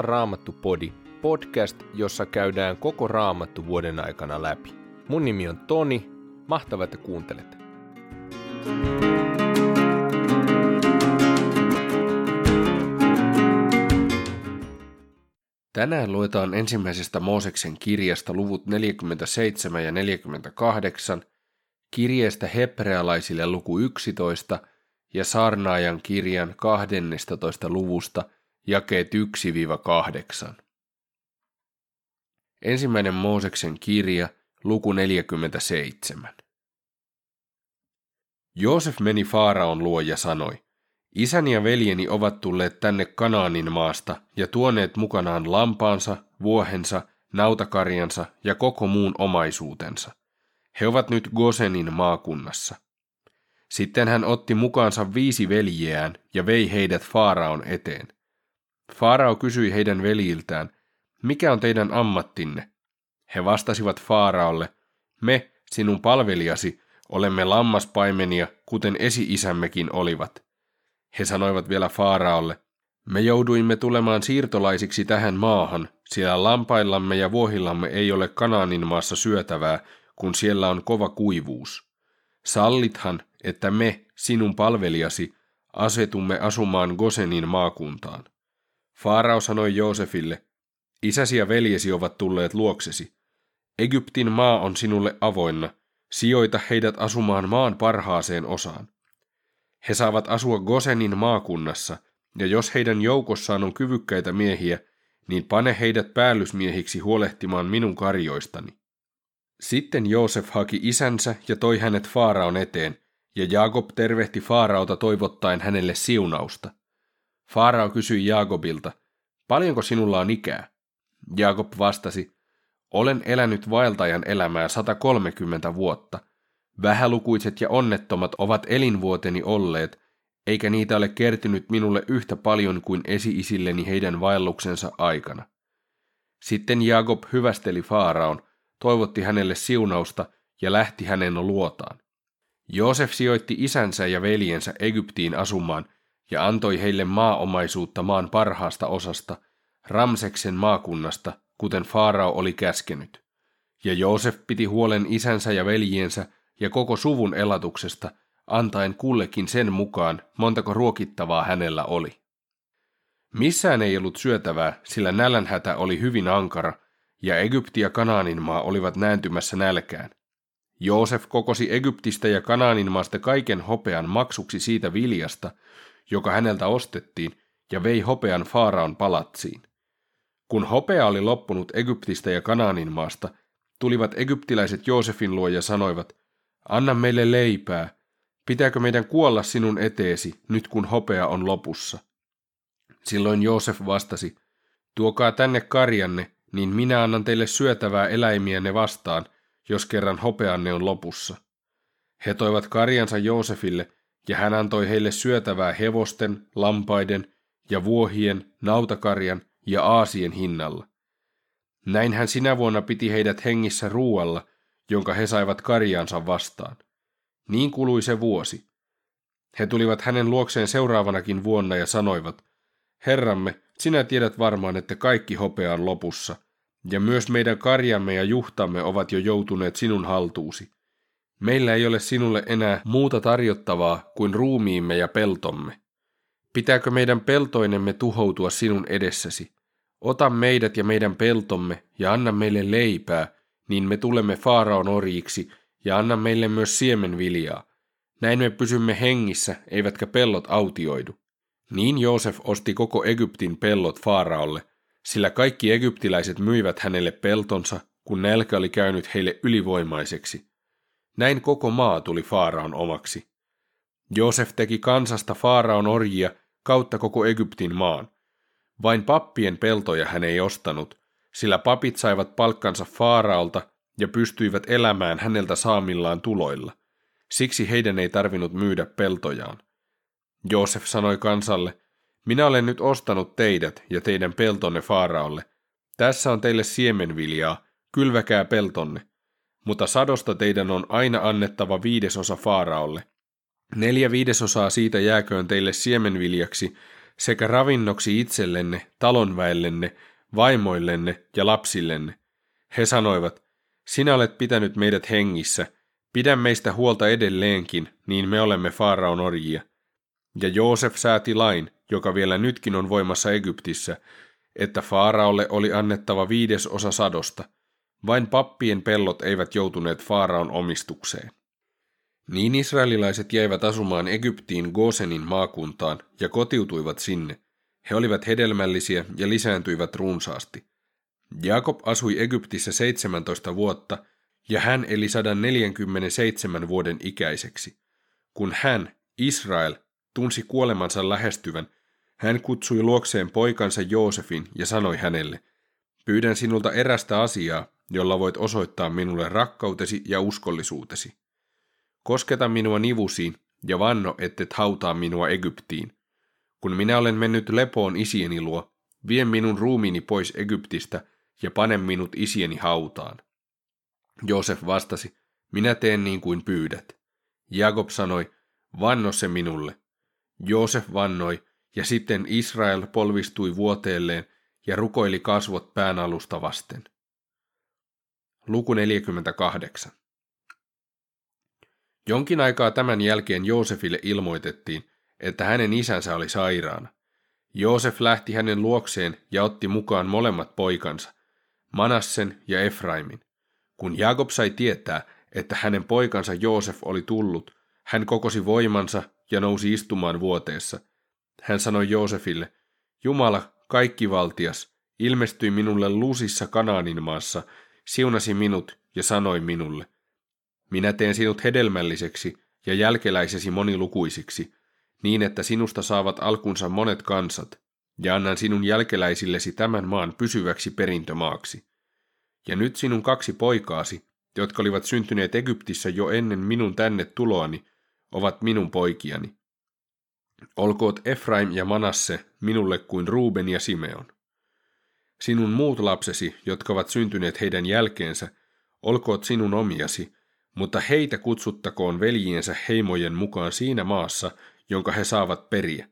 on Raamattu Podi, podcast, jossa käydään koko Raamattu vuoden aikana läpi. Mun nimi on Toni, mahtavaa, että kuuntelet. Tänään luetaan ensimmäisestä Mooseksen kirjasta luvut 47 ja 48, kirjeestä hebrealaisille luku 11 ja saarnaajan kirjan 12 luvusta jakeet 1-8. Ensimmäinen Mooseksen kirja, luku 47. Joosef meni Faaraon luo ja sanoi, Isäni ja veljeni ovat tulleet tänne Kanaanin maasta ja tuoneet mukanaan lampaansa, vuohensa, nautakarjansa ja koko muun omaisuutensa. He ovat nyt Gosenin maakunnassa. Sitten hän otti mukaansa viisi veljeään ja vei heidät Faaraon eteen. Faarao kysyi heidän veljiltään, mikä on teidän ammattinne? He vastasivat Faaraolle, me, sinun palvelijasi, olemme lammaspaimenia, kuten esi-isämmekin olivat. He sanoivat vielä Faaraolle, me jouduimme tulemaan siirtolaisiksi tähän maahan, sillä lampaillamme ja vuohillamme ei ole Kanaanin maassa syötävää, kun siellä on kova kuivuus. Sallithan, että me, sinun palvelijasi, asetumme asumaan Gosenin maakuntaan. Faarao sanoi Joosefille, isäsi ja veljesi ovat tulleet luoksesi. Egyptin maa on sinulle avoinna, sijoita heidät asumaan maan parhaaseen osaan. He saavat asua Gosenin maakunnassa, ja jos heidän joukossaan on kyvykkäitä miehiä, niin pane heidät päällysmiehiksi huolehtimaan minun karjoistani. Sitten Joosef haki isänsä ja toi hänet Faaraon eteen, ja Jaakob tervehti Faaraota toivottaen hänelle siunausta. Faarao kysyi Jaakobilta, paljonko sinulla on ikää? Jaakob vastasi, olen elänyt vaeltajan elämää 130 vuotta. Vähälukuiset ja onnettomat ovat elinvuoteni olleet, eikä niitä ole kertynyt minulle yhtä paljon kuin esi-isilleni heidän vaelluksensa aikana. Sitten Jaakob hyvästeli Faaraon, toivotti hänelle siunausta ja lähti hänen luotaan. Joosef sijoitti isänsä ja veljensä Egyptiin asumaan ja antoi heille maaomaisuutta maan parhaasta osasta, Ramseksen maakunnasta, kuten Faarao oli käskenyt. Ja Joosef piti huolen isänsä ja veljiensä ja koko suvun elatuksesta, antaen kullekin sen mukaan, montako ruokittavaa hänellä oli. Missään ei ollut syötävää, sillä nälänhätä oli hyvin ankara, ja Egypti ja Kanaanin maa olivat nääntymässä nälkään. Joosef kokosi Egyptistä ja Kanaanin maasta kaiken hopean maksuksi siitä viljasta, joka häneltä ostettiin, ja vei hopean Faaraon palatsiin. Kun hopea oli loppunut Egyptistä ja Kanaanin maasta, tulivat egyptiläiset Joosefin luo ja sanoivat, anna meille leipää, pitääkö meidän kuolla sinun eteesi, nyt kun hopea on lopussa? Silloin Joosef vastasi, tuokaa tänne karjanne, niin minä annan teille syötävää eläimiänne vastaan, jos kerran hopeanne on lopussa. He toivat karjansa Joosefille, ja hän antoi heille syötävää hevosten, lampaiden ja vuohien, nautakarjan ja aasien hinnalla. Näin hän sinä vuonna piti heidät hengissä ruualla, jonka he saivat karjaansa vastaan. Niin kului se vuosi. He tulivat hänen luokseen seuraavanakin vuonna ja sanoivat, Herramme, sinä tiedät varmaan, että kaikki hopea on lopussa, ja myös meidän karjamme ja juhtamme ovat jo joutuneet sinun haltuusi. Meillä ei ole sinulle enää muuta tarjottavaa kuin ruumiimme ja peltomme. Pitääkö meidän peltoinemme tuhoutua sinun edessäsi? Ota meidät ja meidän peltomme ja anna meille leipää, niin me tulemme Faaraon orjiksi ja anna meille myös siemenviljaa. Näin me pysymme hengissä, eivätkä pellot autioidu. Niin Joosef osti koko Egyptin pellot Faaraolle, sillä kaikki egyptiläiset myivät hänelle peltonsa, kun nälkä oli käynyt heille ylivoimaiseksi. Näin koko maa tuli Faaraon omaksi. Joosef teki kansasta Faaraon orjia kautta koko Egyptin maan. Vain pappien peltoja hän ei ostanut, sillä papit saivat palkkansa Faaraolta ja pystyivät elämään häneltä saamillaan tuloilla. Siksi heidän ei tarvinnut myydä peltojaan. Joosef sanoi kansalle, minä olen nyt ostanut teidät ja teidän peltonne Faaraolle. Tässä on teille siemenviljaa, kylväkää peltonne. Mutta sadosta teidän on aina annettava viidesosa Faaraolle. Neljä viidesosaa siitä jääköön teille siemenviljaksi, sekä ravinnoksi itsellenne, talonväellenne, vaimoillenne ja lapsillenne. He sanoivat, sinä olet pitänyt meidät hengissä, pidä meistä huolta edelleenkin, niin me olemme Faaraon orjia. Ja Joosef sääti lain, joka vielä nytkin on voimassa Egyptissä, että Faaraolle oli annettava viides osa sadosta. Vain pappien pellot eivät joutuneet Faaraon omistukseen. Niin israelilaiset jäivät asumaan Egyptiin Gosenin maakuntaan ja kotiutuivat sinne. He olivat hedelmällisiä ja lisääntyivät runsaasti. Jakob asui Egyptissä 17 vuotta ja hän eli 147 vuoden ikäiseksi. Kun hän, Israel, tunsi kuolemansa lähestyvän, hän kutsui luokseen poikansa Joosefin ja sanoi hänelle, pyydän sinulta erästä asiaa, jolla voit osoittaa minulle rakkautesi ja uskollisuutesi. Kosketa minua nivusiin ja vanno, ettet hautaa minua Egyptiin. Kun minä olen mennyt lepoon isieni luo, vie minun ruumiini pois Egyptistä ja pane minut isieni hautaan. Joosef vastasi, minä teen niin kuin pyydät. Jakob sanoi, vanno se minulle. Joosef vannoi, ja sitten Israel polvistui vuoteelleen ja rukoili kasvot pään alusta vasten. Luku 48. Jonkin aikaa tämän jälkeen Joosefille ilmoitettiin, että hänen isänsä oli sairaana. Joosef lähti hänen luokseen ja otti mukaan molemmat poikansa, Manassen ja Efraimin. Kun Jakob sai tietää, että hänen poikansa Joosef oli tullut, hän kokosi voimansa ja nousi istumaan vuoteessa. Hän sanoi Joosefille, Jumala, kaikkivaltias, ilmestyi minulle lusissa Kanaanin maassa, siunasi minut ja sanoi minulle, minä teen sinut hedelmälliseksi ja jälkeläisesi monilukuisiksi, niin että sinusta saavat alkunsa monet kansat, ja annan sinun jälkeläisillesi tämän maan pysyväksi perintömaaksi. Ja nyt sinun kaksi poikaasi, jotka olivat syntyneet Egyptissä jo ennen minun tänne tuloani, ovat minun poikiani. Olkoot Efraim ja Manasse minulle kuin Ruuben ja Simeon. Sinun muut lapsesi, jotka ovat syntyneet heidän jälkeensä, olkoot sinun omiasi, mutta heitä kutsuttakoon veljiensä heimojen mukaan siinä maassa, jonka he saavat periä.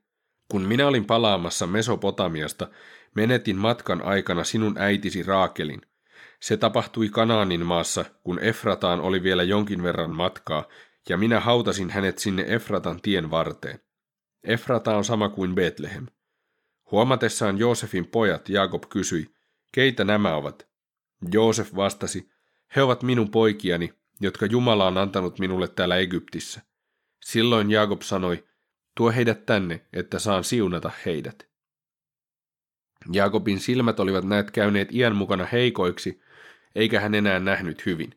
Kun minä olin palaamassa Mesopotamiasta, menetin matkan aikana sinun äitisi Raakelin. Se tapahtui Kanaanin maassa, kun Efrataan oli vielä jonkin verran matkaa, ja minä hautasin hänet sinne Efratan tien varteen. Efrata on sama kuin Betlehem. Huomatessaan Joosefin pojat Jakob kysyi, keitä nämä ovat? Joosef vastasi, he ovat minun poikiani, jotka Jumala on antanut minulle täällä Egyptissä. Silloin Jaakob sanoi, tuo heidät tänne, että saan siunata heidät. Jaakobin silmät olivat näet käyneet iän mukana heikoiksi, eikä hän enää nähnyt hyvin.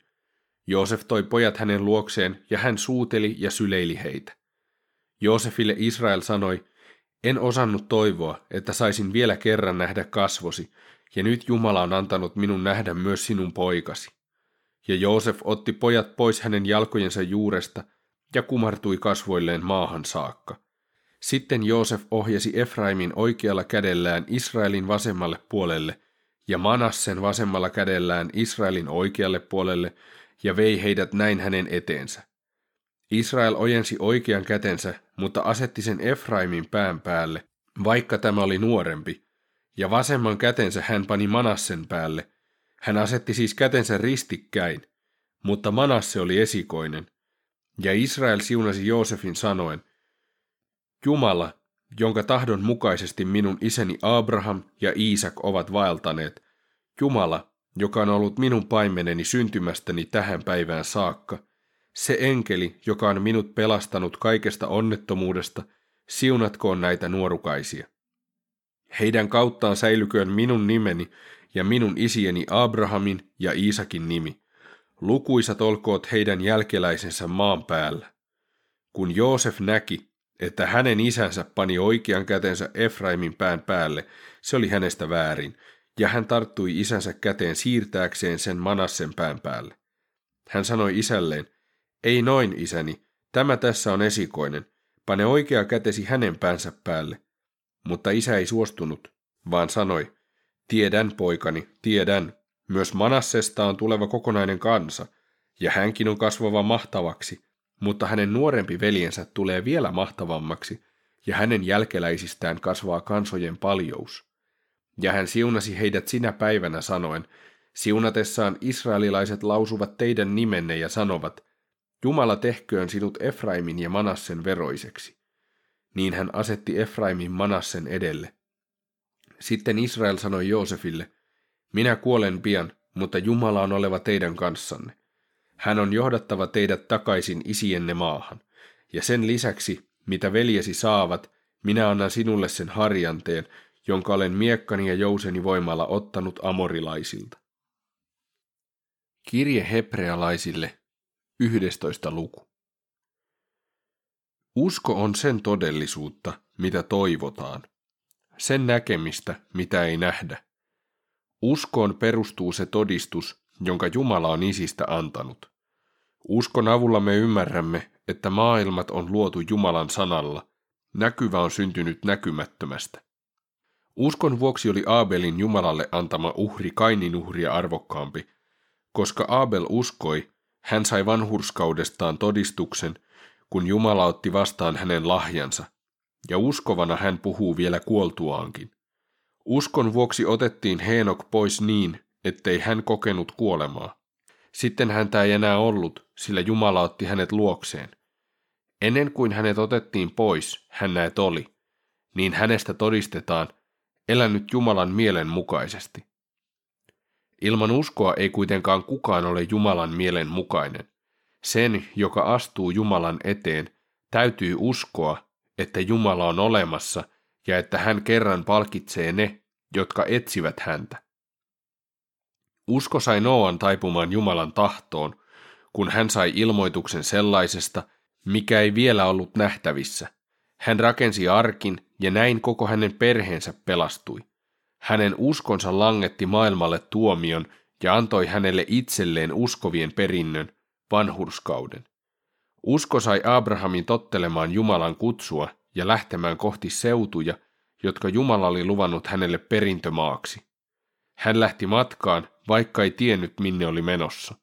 Joosef toi pojat hänen luokseen, ja hän suuteli ja syleili heitä. Joosefille Israel sanoi, en osannut toivoa, että saisin vielä kerran nähdä kasvosi, ja nyt Jumala on antanut minun nähdä myös sinun poikasi. Ja Joosef otti pojat pois hänen jalkojensa juuresta ja kumartui kasvoilleen maahan saakka. Sitten Joosef ohjasi Efraimin oikealla kädellään Israelin vasemmalle puolelle ja Manassen vasemmalla kädellään Israelin oikealle puolelle ja vei heidät näin hänen eteensä. Israel ojensi oikean kätensä, mutta asetti sen Efraimin pään päälle, vaikka tämä oli nuorempi, ja vasemman kätensä hän pani Manassen päälle, hän asetti siis kätensä ristikkäin, mutta Manasse oli esikoinen, ja Israel siunasi Joosefin sanoen, Jumala, jonka tahdon mukaisesti minun isäni Abraham ja Iisak ovat vaeltaneet, Jumala, joka on ollut minun paimeneni syntymästäni tähän päivään saakka, se enkeli, joka on minut pelastanut kaikesta onnettomuudesta, siunatkoon näitä nuorukaisia. Heidän kauttaan säilyköön minun nimeni ja minun isieni Abrahamin ja Iisakin nimi. Lukuisat olkoot heidän jälkeläisensä maan päällä. Kun Joosef näki, että hänen isänsä pani oikean kätensä Efraimin pään päälle, se oli hänestä väärin, ja hän tarttui isänsä käteen siirtääkseen sen Manassen pään päälle. Hän sanoi isälleen, ei noin, isäni, tämä tässä on esikoinen, pane oikea kätesi hänen päänsä päälle. Mutta isä ei suostunut, vaan sanoi, Tiedän, poikani, tiedän. Myös Manassesta on tuleva kokonainen kansa, ja hänkin on kasvava mahtavaksi, mutta hänen nuorempi veljensä tulee vielä mahtavammaksi, ja hänen jälkeläisistään kasvaa kansojen paljous. Ja hän siunasi heidät sinä päivänä sanoen, siunatessaan israelilaiset lausuvat teidän nimenne ja sanovat, Jumala tehköön sinut Efraimin ja Manassen veroiseksi. Niin hän asetti Efraimin Manassen edelle. Sitten Israel sanoi Joosefille, minä kuolen pian, mutta Jumala on oleva teidän kanssanne. Hän on johdattava teidät takaisin isienne maahan. Ja sen lisäksi, mitä veljesi saavat, minä annan sinulle sen harjanteen, jonka olen miekkani ja jouseni voimalla ottanut amorilaisilta. Kirje hebrealaisille, 11. luku. Usko on sen todellisuutta, mitä toivotaan, sen näkemistä, mitä ei nähdä. Uskoon perustuu se todistus, jonka Jumala on isistä antanut. Uskon avulla me ymmärrämme, että maailmat on luotu Jumalan sanalla, näkyvä on syntynyt näkymättömästä. Uskon vuoksi oli Aabelin Jumalalle antama uhri Kainin uhria arvokkaampi, koska Aabel uskoi, hän sai vanhurskaudestaan todistuksen, kun Jumala otti vastaan hänen lahjansa, ja uskovana hän puhuu vielä kuoltuaankin. Uskon vuoksi otettiin Heenok pois niin, ettei hän kokenut kuolemaa. Sitten häntä ei enää ollut, sillä Jumala otti hänet luokseen. Ennen kuin hänet otettiin pois, hän näet oli. Niin hänestä todistetaan, elänyt Jumalan mielen mukaisesti. Ilman uskoa ei kuitenkaan kukaan ole Jumalan mielen mukainen. Sen, joka astuu Jumalan eteen, täytyy uskoa, että Jumala on olemassa ja että hän kerran palkitsee ne, jotka etsivät häntä. Usko sai Noan taipumaan Jumalan tahtoon, kun hän sai ilmoituksen sellaisesta, mikä ei vielä ollut nähtävissä. Hän rakensi arkin ja näin koko hänen perheensä pelastui. Hänen uskonsa langetti maailmalle tuomion ja antoi hänelle itselleen uskovien perinnön, vanhurskauden. Usko sai Abrahamin tottelemaan Jumalan kutsua ja lähtemään kohti seutuja, jotka Jumala oli luvannut hänelle perintömaaksi. Hän lähti matkaan, vaikka ei tiennyt minne oli menossa.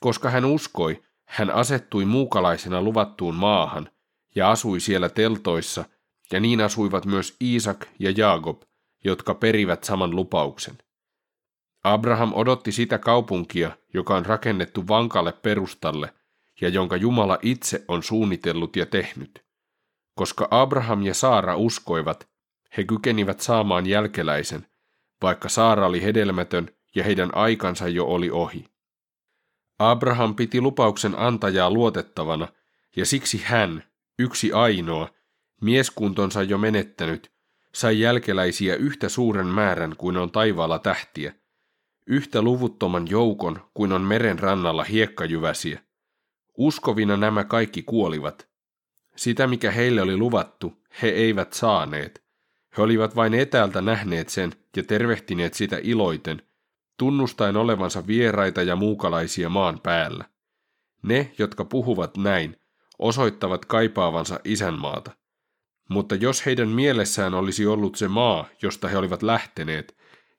Koska hän uskoi, hän asettui muukalaisena luvattuun maahan ja asui siellä teltoissa, ja niin asuivat myös Iisak ja Jaakob, jotka perivät saman lupauksen. Abraham odotti sitä kaupunkia, joka on rakennettu vankalle perustalle ja jonka Jumala itse on suunnitellut ja tehnyt. Koska Abraham ja Saara uskoivat, he kykenivät saamaan jälkeläisen, vaikka Saara oli hedelmätön ja heidän aikansa jo oli ohi. Abraham piti lupauksen antajaa luotettavana, ja siksi hän, yksi ainoa, mieskuntonsa jo menettänyt, sai jälkeläisiä yhtä suuren määrän kuin on taivaalla tähtiä, yhtä luvuttoman joukon kuin on meren rannalla hiekkajyväsiä. Uskovina nämä kaikki kuolivat. Sitä, mikä heille oli luvattu, he eivät saaneet. He olivat vain etäältä nähneet sen ja tervehtineet sitä iloiten, tunnustaen olevansa vieraita ja muukalaisia maan päällä. Ne, jotka puhuvat näin, osoittavat kaipaavansa isänmaata. Mutta jos heidän mielessään olisi ollut se maa, josta he olivat lähteneet,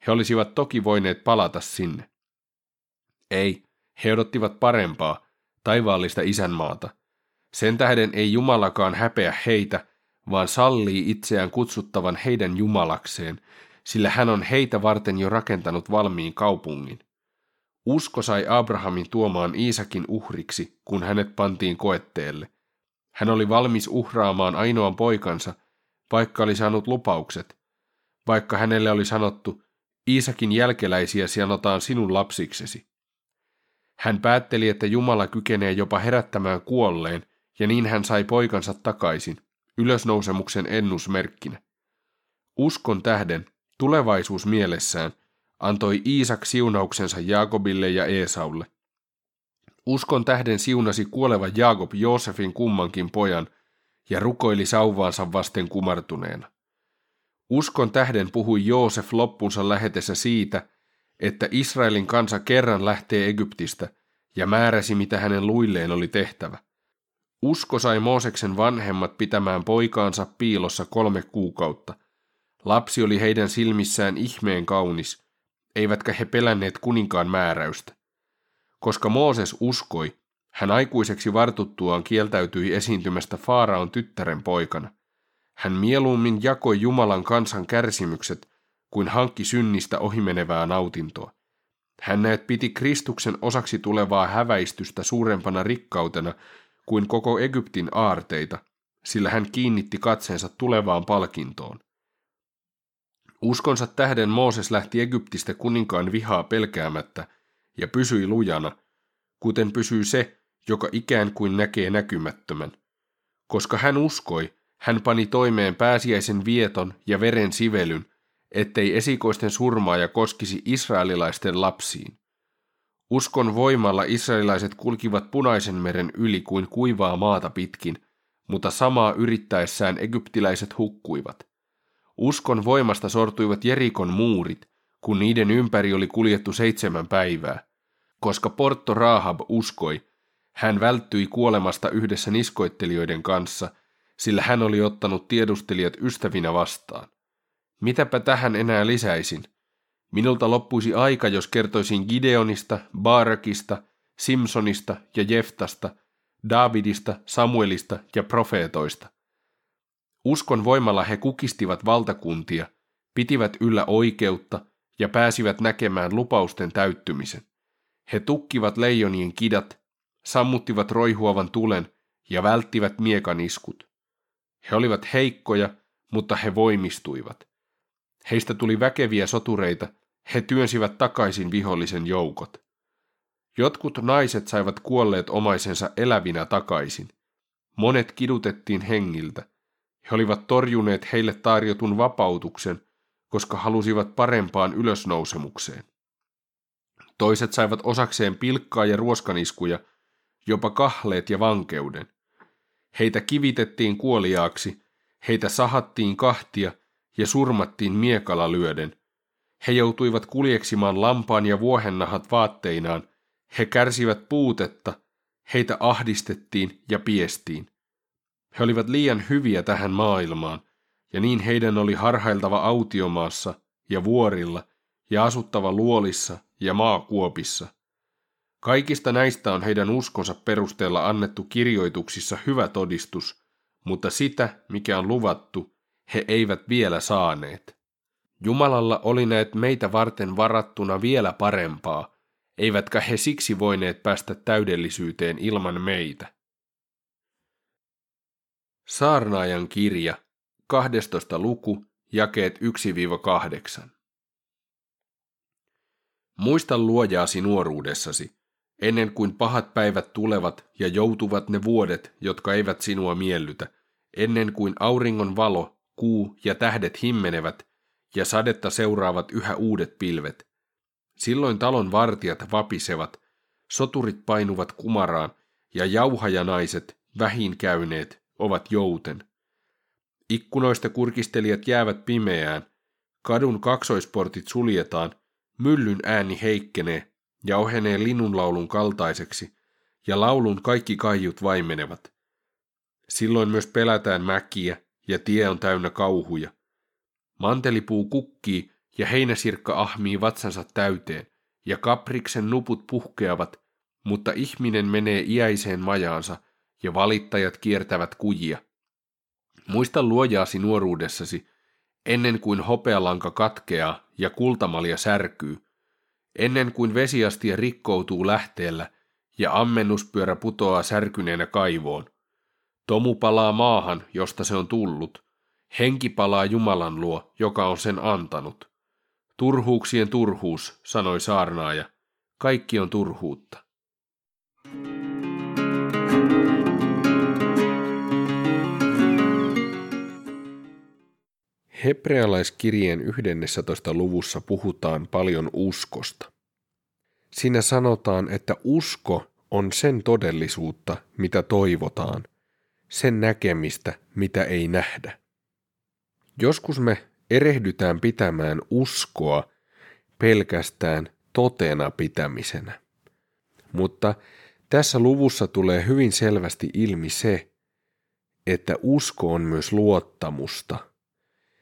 he olisivat toki voineet palata sinne. Ei, he odottivat parempaa, taivaallista isänmaata. Sen tähden ei Jumalakaan häpeä heitä, vaan sallii itseään kutsuttavan heidän Jumalakseen, sillä hän on heitä varten jo rakentanut valmiin kaupungin. Usko sai Abrahamin tuomaan Iisakin uhriksi, kun hänet pantiin koetteelle. Hän oli valmis uhraamaan ainoan poikansa, vaikka oli saanut lupaukset. Vaikka hänelle oli sanottu, Iisakin jälkeläisiä sianotaan sinun lapsiksesi. Hän päätteli, että Jumala kykenee jopa herättämään kuolleen, ja niin hän sai poikansa takaisin, ylösnousemuksen ennusmerkkinä. Uskon tähden Tulevaisuus mielessään antoi Iisak siunauksensa Jaakobille ja Eesaulle. Uskon tähden siunasi kuoleva Jaakob Joosefin kummankin pojan ja rukoili sauvaansa vasten kumartuneena. Uskon tähden puhui Joosef loppunsa lähetessä siitä, että Israelin kansa kerran lähtee Egyptistä ja määräsi, mitä hänen luilleen oli tehtävä. Usko sai Mooseksen vanhemmat pitämään poikaansa piilossa kolme kuukautta – Lapsi oli heidän silmissään ihmeen kaunis, eivätkä he pelänneet kuninkaan määräystä. Koska Mooses uskoi, hän aikuiseksi vartuttuaan kieltäytyi esiintymästä Faaraon tyttären poikana. Hän mieluummin jakoi Jumalan kansan kärsimykset kuin hankki synnistä ohimenevää nautintoa. Hän näet piti Kristuksen osaksi tulevaa häväistystä suurempana rikkautena kuin koko Egyptin aarteita, sillä hän kiinnitti katseensa tulevaan palkintoon. Uskonsa tähden Mooses lähti Egyptistä kuninkaan vihaa pelkäämättä ja pysyi lujana, kuten pysyy se, joka ikään kuin näkee näkymättömän. Koska hän uskoi, hän pani toimeen pääsiäisen vieton ja veren sivelyn, ettei esikoisten surmaaja koskisi israelilaisten lapsiin. Uskon voimalla israelilaiset kulkivat punaisen meren yli kuin kuivaa maata pitkin, mutta samaa yrittäessään egyptiläiset hukkuivat. Uskon voimasta sortuivat Jerikon muurit, kun niiden ympäri oli kuljettu seitsemän päivää. Koska Porto Rahab uskoi, hän välttyi kuolemasta yhdessä niskoittelijoiden kanssa, sillä hän oli ottanut tiedustelijat ystävinä vastaan. Mitäpä tähän enää lisäisin? Minulta loppuisi aika, jos kertoisin Gideonista, Baarakista, Simpsonista ja Jeftasta, Davidista, Samuelista ja profeetoista. Uskon voimalla he kukistivat valtakuntia, pitivät yllä oikeutta ja pääsivät näkemään lupausten täyttymisen. He tukkivat leijonien kidat, sammuttivat roihuavan tulen ja välttivät miekaniskut. He olivat heikkoja, mutta he voimistuivat. Heistä tuli väkeviä sotureita, he työnsivät takaisin vihollisen joukot. Jotkut naiset saivat kuolleet omaisensa elävinä takaisin. Monet kidutettiin hengiltä. He olivat torjuneet heille tarjotun vapautuksen, koska halusivat parempaan ylösnousemukseen. Toiset saivat osakseen pilkkaa ja ruoskaniskuja, jopa kahleet ja vankeuden. Heitä kivitettiin kuoliaaksi, heitä sahattiin kahtia ja surmattiin miekalla lyöden. He joutuivat kuljeksimaan lampaan ja vuohennahat vaatteinaan, he kärsivät puutetta, heitä ahdistettiin ja piestiin. He olivat liian hyviä tähän maailmaan, ja niin heidän oli harhailtava autiomaassa ja vuorilla ja asuttava luolissa ja maakuopissa. Kaikista näistä on heidän uskonsa perusteella annettu kirjoituksissa hyvä todistus, mutta sitä, mikä on luvattu, he eivät vielä saaneet. Jumalalla oli näet meitä varten varattuna vielä parempaa, eivätkä he siksi voineet päästä täydellisyyteen ilman meitä. Saarnaajan kirja, 12. luku, jakeet 1-8. Muista luojaasi nuoruudessasi, ennen kuin pahat päivät tulevat ja joutuvat ne vuodet, jotka eivät sinua miellytä, ennen kuin auringon valo, kuu ja tähdet himmenevät ja sadetta seuraavat yhä uudet pilvet. Silloin talon vartijat vapisevat, soturit painuvat kumaraan ja jauhajanaiset, vähin käyneet, ovat jouten. Ikkunoista kurkistelijat jäävät pimeään, kadun kaksoisportit suljetaan, myllyn ääni heikkenee ja ohenee linnunlaulun kaltaiseksi, ja laulun kaikki kaiut vaimenevat. Silloin myös pelätään mäkiä, ja tie on täynnä kauhuja. Mantelipuu kukkii, ja heinäsirkka ahmii vatsansa täyteen, ja kapriksen nuput puhkeavat, mutta ihminen menee iäiseen majaansa, ja valittajat kiertävät kujia. Muista luojaasi nuoruudessasi, ennen kuin hopealanka katkeaa ja kultamalja särkyy, ennen kuin vesiastia rikkoutuu lähteellä ja ammennuspyörä putoaa särkyneenä kaivoon. Tomu palaa maahan, josta se on tullut. Henki palaa Jumalan luo, joka on sen antanut. Turhuuksien turhuus, sanoi saarnaaja. Kaikki on turhuutta. Hebrealaiskirjeen 11. luvussa puhutaan paljon uskosta. Siinä sanotaan, että usko on sen todellisuutta, mitä toivotaan, sen näkemistä, mitä ei nähdä. Joskus me erehdytään pitämään uskoa pelkästään totena pitämisenä. Mutta tässä luvussa tulee hyvin selvästi ilmi se, että usko on myös luottamusta.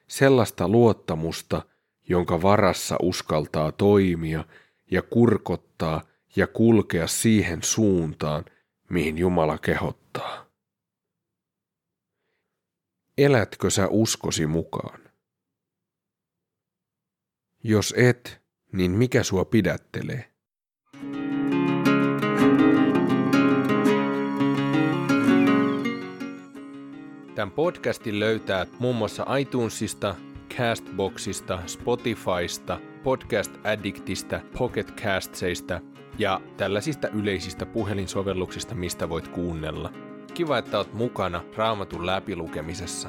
Sellaista luottamusta, jonka varassa uskaltaa toimia ja kurkottaa ja kulkea siihen suuntaan, mihin Jumala kehottaa. Elätkö sä uskosi mukaan? Jos et, niin mikä sua pidättelee? Tämän podcastin löytää muun muassa iTunesista, Castboxista, Spotifysta, Podcast Addictista, Pocket Castseista ja tällaisista yleisistä puhelinsovelluksista, mistä voit kuunnella. Kiva, että oot mukana Raamatun läpilukemisessa.